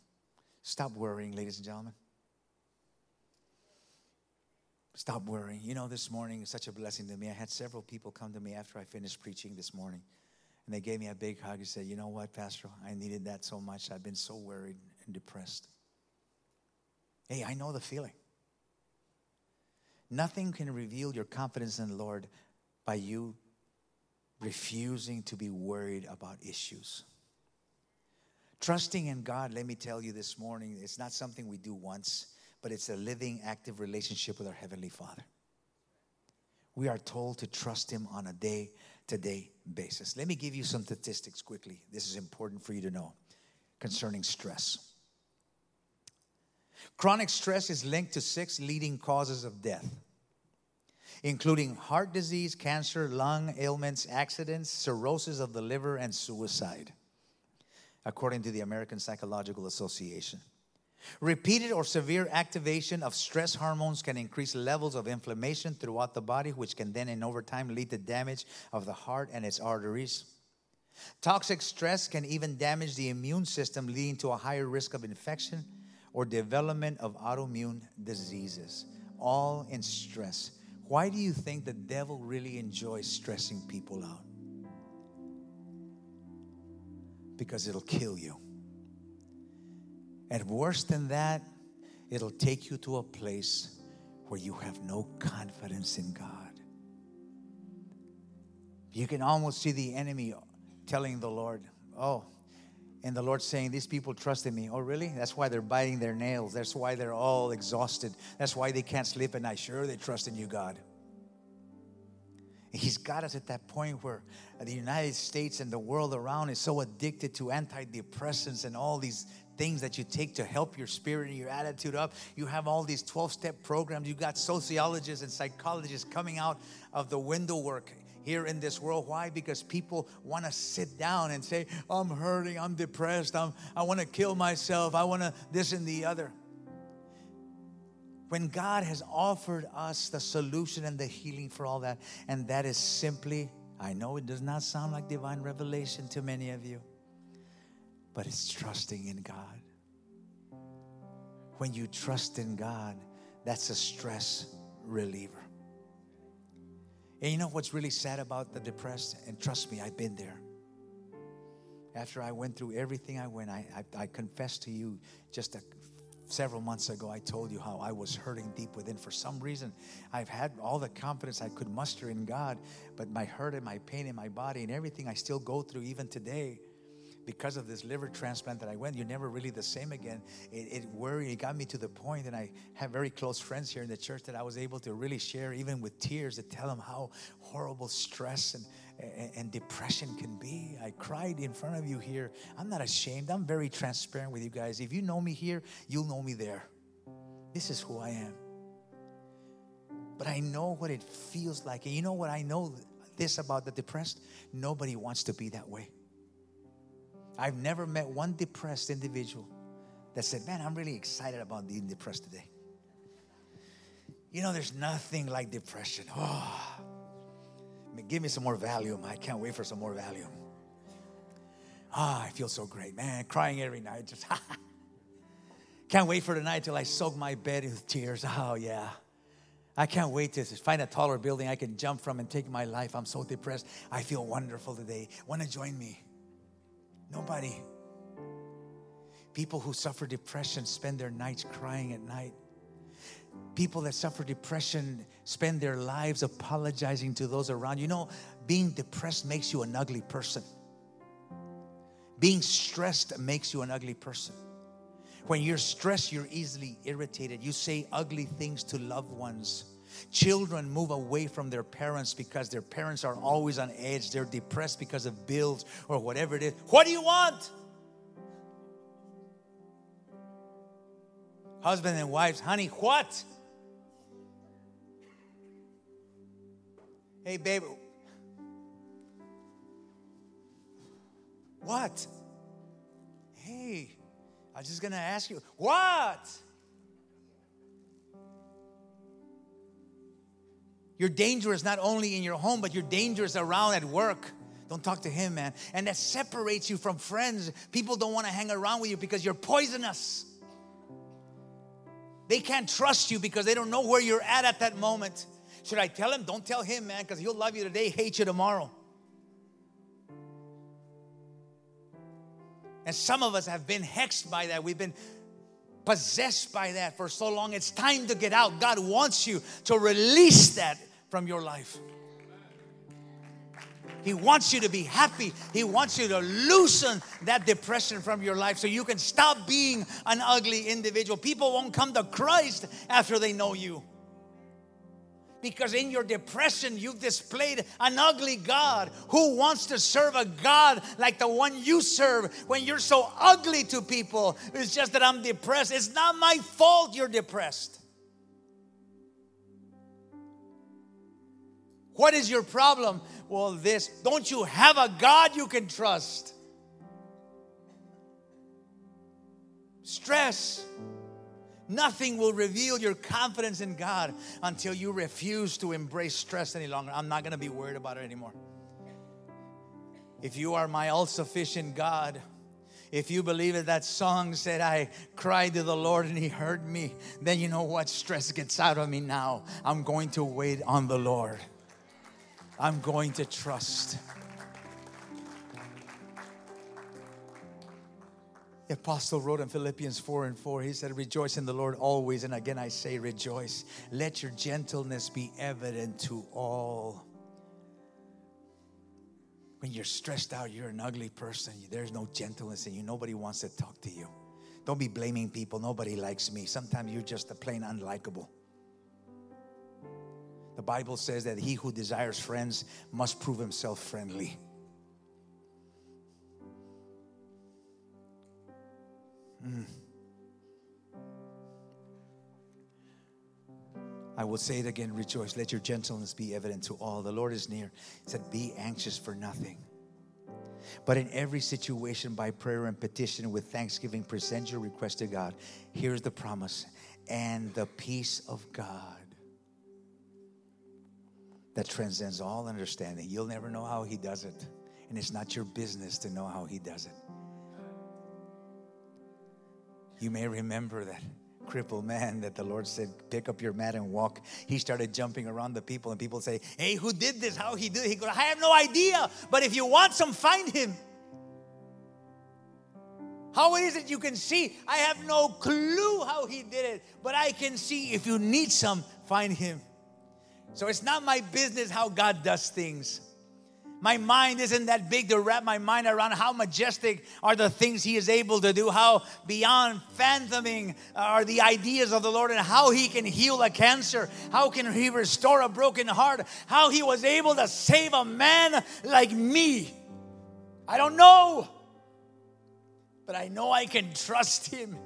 Stop worrying, ladies and gentlemen. Stop worrying. You know, this morning is such a blessing to me. I had several people come to me after I finished preaching this morning, and they gave me a big hug and said, You know what, Pastor? I needed that so much. I've been so worried and depressed. Hey, I know the feeling. Nothing can reveal your confidence in the Lord by you refusing to be worried about issues. Trusting in God, let me tell you this morning, it's not something we do once but it's a living, active relationship with our Heavenly Father. We are told to trust Him on a day to day basis. Let me give you some statistics quickly. This is important for you to know concerning stress. Chronic stress is linked to six leading causes of death, including heart disease, cancer, lung ailments, accidents, cirrhosis of the liver, and suicide, according to the American Psychological Association. Repeated or severe activation of stress hormones can increase levels of inflammation throughout the body, which can then, in over time, lead to damage of the heart and its arteries. Toxic stress can even damage the immune system, leading to a higher risk of infection or development of autoimmune diseases, all in stress. Why do you think the devil really enjoys stressing people out? Because it'll kill you. And worse than that, it'll take you to a place where you have no confidence in God. You can almost see the enemy telling the Lord, Oh, and the Lord saying, These people trusted me. Oh, really? That's why they're biting their nails. That's why they're all exhausted. That's why they can't sleep at night. Sure, they trust in you, God. He's got us at that point where the United States and the world around is so addicted to antidepressants and all these things that you take to help your spirit and your attitude up. You have all these 12 step programs. You got sociologists and psychologists coming out of the window work here in this world. Why? Because people want to sit down and say, I'm hurting, I'm depressed, I'm, I want to kill myself, I want to this and the other. When God has offered us the solution and the healing for all that, and that is simply, I know it does not sound like divine revelation to many of you but it's trusting in God. When you trust in God, that's a stress reliever. And you know what's really sad about the depressed? And trust me, I've been there. After I went through everything I went, I, I, I confessed to you just a, several months ago, I told you how I was hurting deep within. For some reason, I've had all the confidence I could muster in God, but my hurt and my pain in my body and everything I still go through even today because of this liver transplant that I went, you're never really the same again. It, it worried, it got me to the point, and I have very close friends here in the church that I was able to really share, even with tears, to tell them how horrible stress and, and, and depression can be. I cried in front of you here. I'm not ashamed. I'm very transparent with you guys. If you know me here, you'll know me there. This is who I am. But I know what it feels like. And you know what I know this about the depressed? Nobody wants to be that way. I've never met one depressed individual that said, Man, I'm really excited about being depressed today. You know, there's nothing like depression. Oh, give me some more Valium. I can't wait for some more Valium. Ah, oh, I feel so great, man. Crying every night. Just can't wait for the night till I soak my bed with tears. Oh, yeah. I can't wait to find a taller building I can jump from and take my life. I'm so depressed. I feel wonderful today. Want to join me? Nobody. People who suffer depression spend their nights crying at night. People that suffer depression spend their lives apologizing to those around. You know, being depressed makes you an ugly person. Being stressed makes you an ugly person. When you're stressed, you're easily irritated. You say ugly things to loved ones. Children move away from their parents because their parents are always on edge. They're depressed because of bills or whatever it is. What do you want? Husband and wives, honey, what? Hey, babe. What? Hey, I was just gonna ask you, what? You're dangerous not only in your home, but you're dangerous around at work. Don't talk to him, man. And that separates you from friends. People don't want to hang around with you because you're poisonous. They can't trust you because they don't know where you're at at that moment. Should I tell him? Don't tell him, man, because he'll love you today, hate you tomorrow. And some of us have been hexed by that. We've been possessed by that for so long. It's time to get out. God wants you to release that from your life. He wants you to be happy. He wants you to loosen that depression from your life so you can stop being an ugly individual. People won't come to Christ after they know you because in your depression you've displayed an ugly God. Who wants to serve a God like the one you serve when you're so ugly to people? It's just that I'm depressed. It's not my fault you're depressed. What is your problem? Well, this. Don't you have a God you can trust? Stress Nothing will reveal your confidence in God until you refuse to embrace stress any longer. I'm not going to be worried about it anymore. If you are my all sufficient God, if you believe it, that song said, I cried to the Lord and He heard me, then you know what? Stress gets out of me now. I'm going to wait on the Lord, I'm going to trust. The apostle wrote in Philippians 4 and 4, he said, Rejoice in the Lord always. And again, I say, Rejoice. Let your gentleness be evident to all. When you're stressed out, you're an ugly person. There's no gentleness in you. Nobody wants to talk to you. Don't be blaming people. Nobody likes me. Sometimes you're just a plain unlikable. The Bible says that he who desires friends must prove himself friendly. Mm. I will say it again rejoice. Let your gentleness be evident to all. The Lord is near. He said, Be anxious for nothing. But in every situation, by prayer and petition with thanksgiving, present your request to God. Here's the promise and the peace of God that transcends all understanding. You'll never know how He does it, and it's not your business to know how He does it. You may remember that crippled man that the Lord said, Pick up your mat and walk. He started jumping around the people, and people say, Hey, who did this? How he did it? He goes, I have no idea, but if you want some, find him. How is it you can see? I have no clue how he did it, but I can see if you need some, find him. So it's not my business how God does things. My mind isn't that big to wrap my mind around how majestic are the things He is able to do, how beyond fathoming are the ideas of the Lord, and how He can heal a cancer, how can He restore a broken heart, how He was able to save a man like me. I don't know, but I know I can trust Him.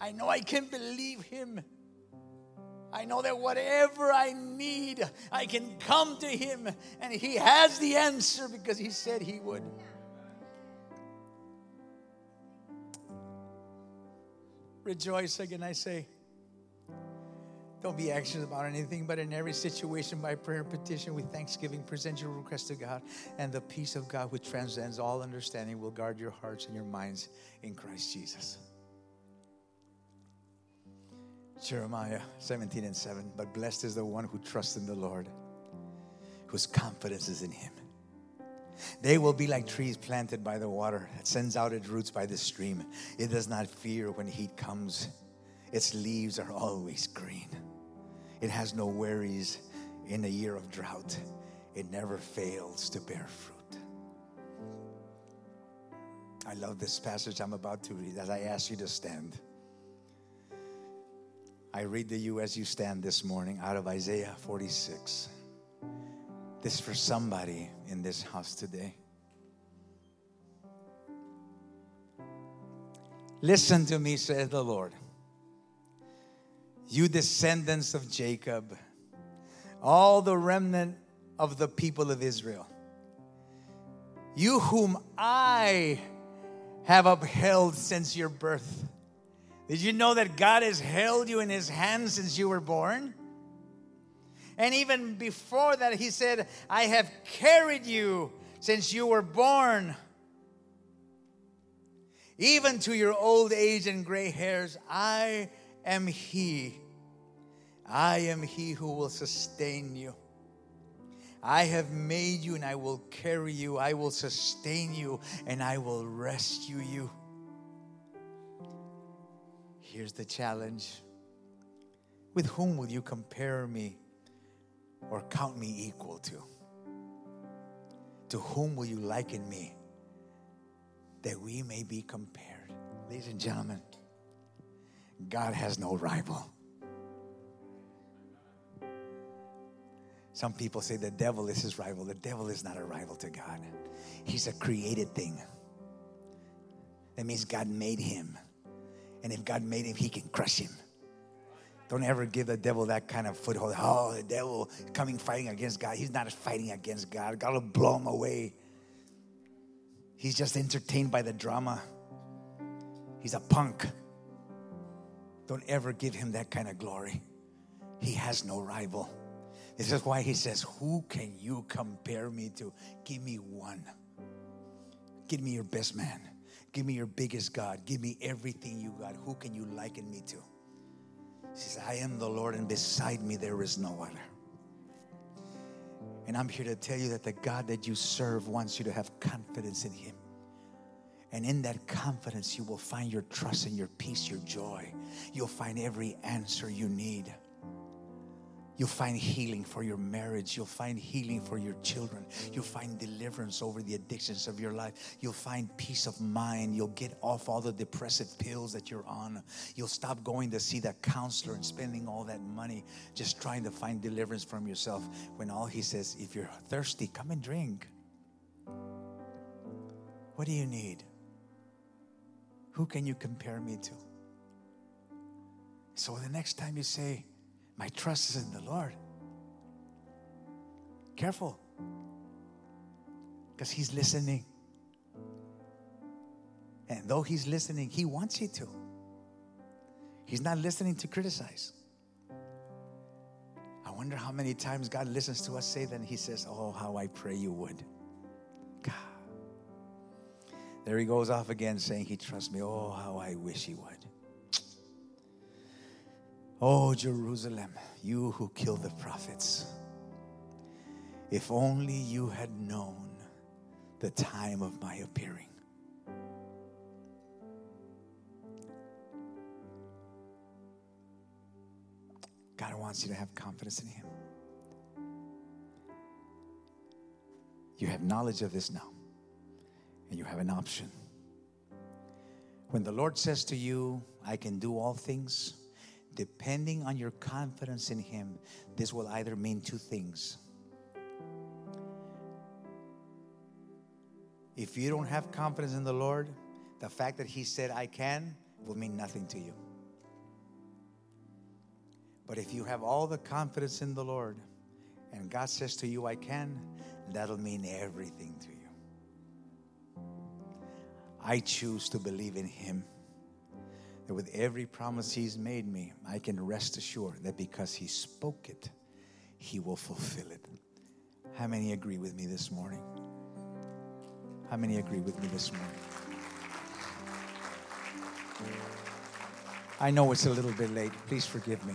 I know I can believe Him. I know that whatever I need, I can come to Him and He has the answer because He said He would. Rejoice again, I say. Don't be anxious about anything, but in every situation, by prayer and petition, with thanksgiving, present your request to God, and the peace of God, which transcends all understanding, will guard your hearts and your minds in Christ Jesus. Jeremiah 17 and 7. But blessed is the one who trusts in the Lord, whose confidence is in him. They will be like trees planted by the water that sends out its roots by the stream. It does not fear when heat comes, its leaves are always green. It has no worries in a year of drought, it never fails to bear fruit. I love this passage I'm about to read as I ask you to stand. I read to you as you stand this morning out of Isaiah 46. This for somebody in this house today. Listen to me, says the Lord. You descendants of Jacob, all the remnant of the people of Israel. You whom I have upheld since your birth. Did you know that God has held you in his hands since you were born? And even before that, he said, I have carried you since you were born. Even to your old age and gray hairs, I am He. I am He who will sustain you. I have made you and I will carry you. I will sustain you and I will rescue you. Here's the challenge With whom will you compare me or count me equal to? To whom will you liken me that we may be compared? Ladies and gentlemen, God has no rival. Some people say the devil is his rival. The devil is not a rival to God, he's a created thing. That means God made him. And if God made him, he can crush him. Don't ever give the devil that kind of foothold. Oh, the devil coming fighting against God. He's not fighting against God. God will blow him away. He's just entertained by the drama. He's a punk. Don't ever give him that kind of glory. He has no rival. This is why he says, Who can you compare me to? Give me one. Give me your best man. Give me your biggest God. Give me everything you got. Who can you liken me to? He says, I am the Lord, and beside me there is no other. And I'm here to tell you that the God that you serve wants you to have confidence in Him. And in that confidence, you will find your trust and your peace, your joy. You'll find every answer you need. You'll find healing for your marriage. You'll find healing for your children. You'll find deliverance over the addictions of your life. You'll find peace of mind. You'll get off all the depressive pills that you're on. You'll stop going to see that counselor and spending all that money just trying to find deliverance from yourself when all he says, if you're thirsty, come and drink. What do you need? Who can you compare me to? So the next time you say, My trust is in the Lord, careful because He's listening. And though He's listening, He wants you to. He's not listening to criticize. I wonder how many times God listens to us say that He says, Oh, how I pray you would. There he goes off again saying he trusts me. Oh, how I wish he would. Oh, Jerusalem, you who killed the prophets. If only you had known the time of my appearing. God wants you to have confidence in Him. You have knowledge of this now and you have an option. When the Lord says to you, I can do all things, depending on your confidence in Him, this will either mean two things. If you don't have confidence in the Lord, the fact that He said, I can, will mean nothing to you. But if you have all the confidence in the Lord and God says to you, I can, that'll mean everything to you. I choose to believe in Him. That with every promise He's made me, I can rest assured that because He spoke it, He will fulfill it. How many agree with me this morning? How many agree with me this morning? I know it's a little bit late. Please forgive me.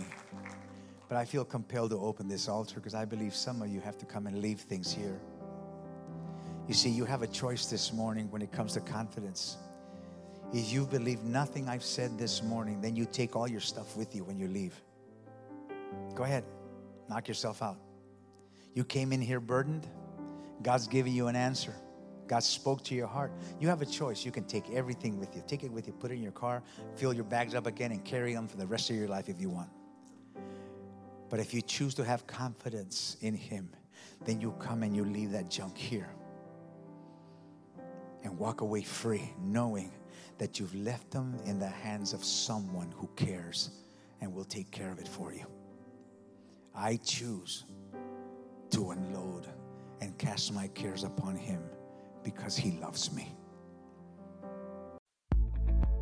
But I feel compelled to open this altar because I believe some of you have to come and leave things here. You see, you have a choice this morning when it comes to confidence. If you believe nothing I've said this morning, then you take all your stuff with you when you leave. Go ahead, knock yourself out. You came in here burdened, God's giving you an answer. God spoke to your heart. You have a choice. You can take everything with you. Take it with you, put it in your car, fill your bags up again, and carry them for the rest of your life if you want. But if you choose to have confidence in Him, then you come and you leave that junk here and walk away free, knowing that you've left them in the hands of someone who cares and will take care of it for you. I choose to unload and cast my cares upon Him because He loves me.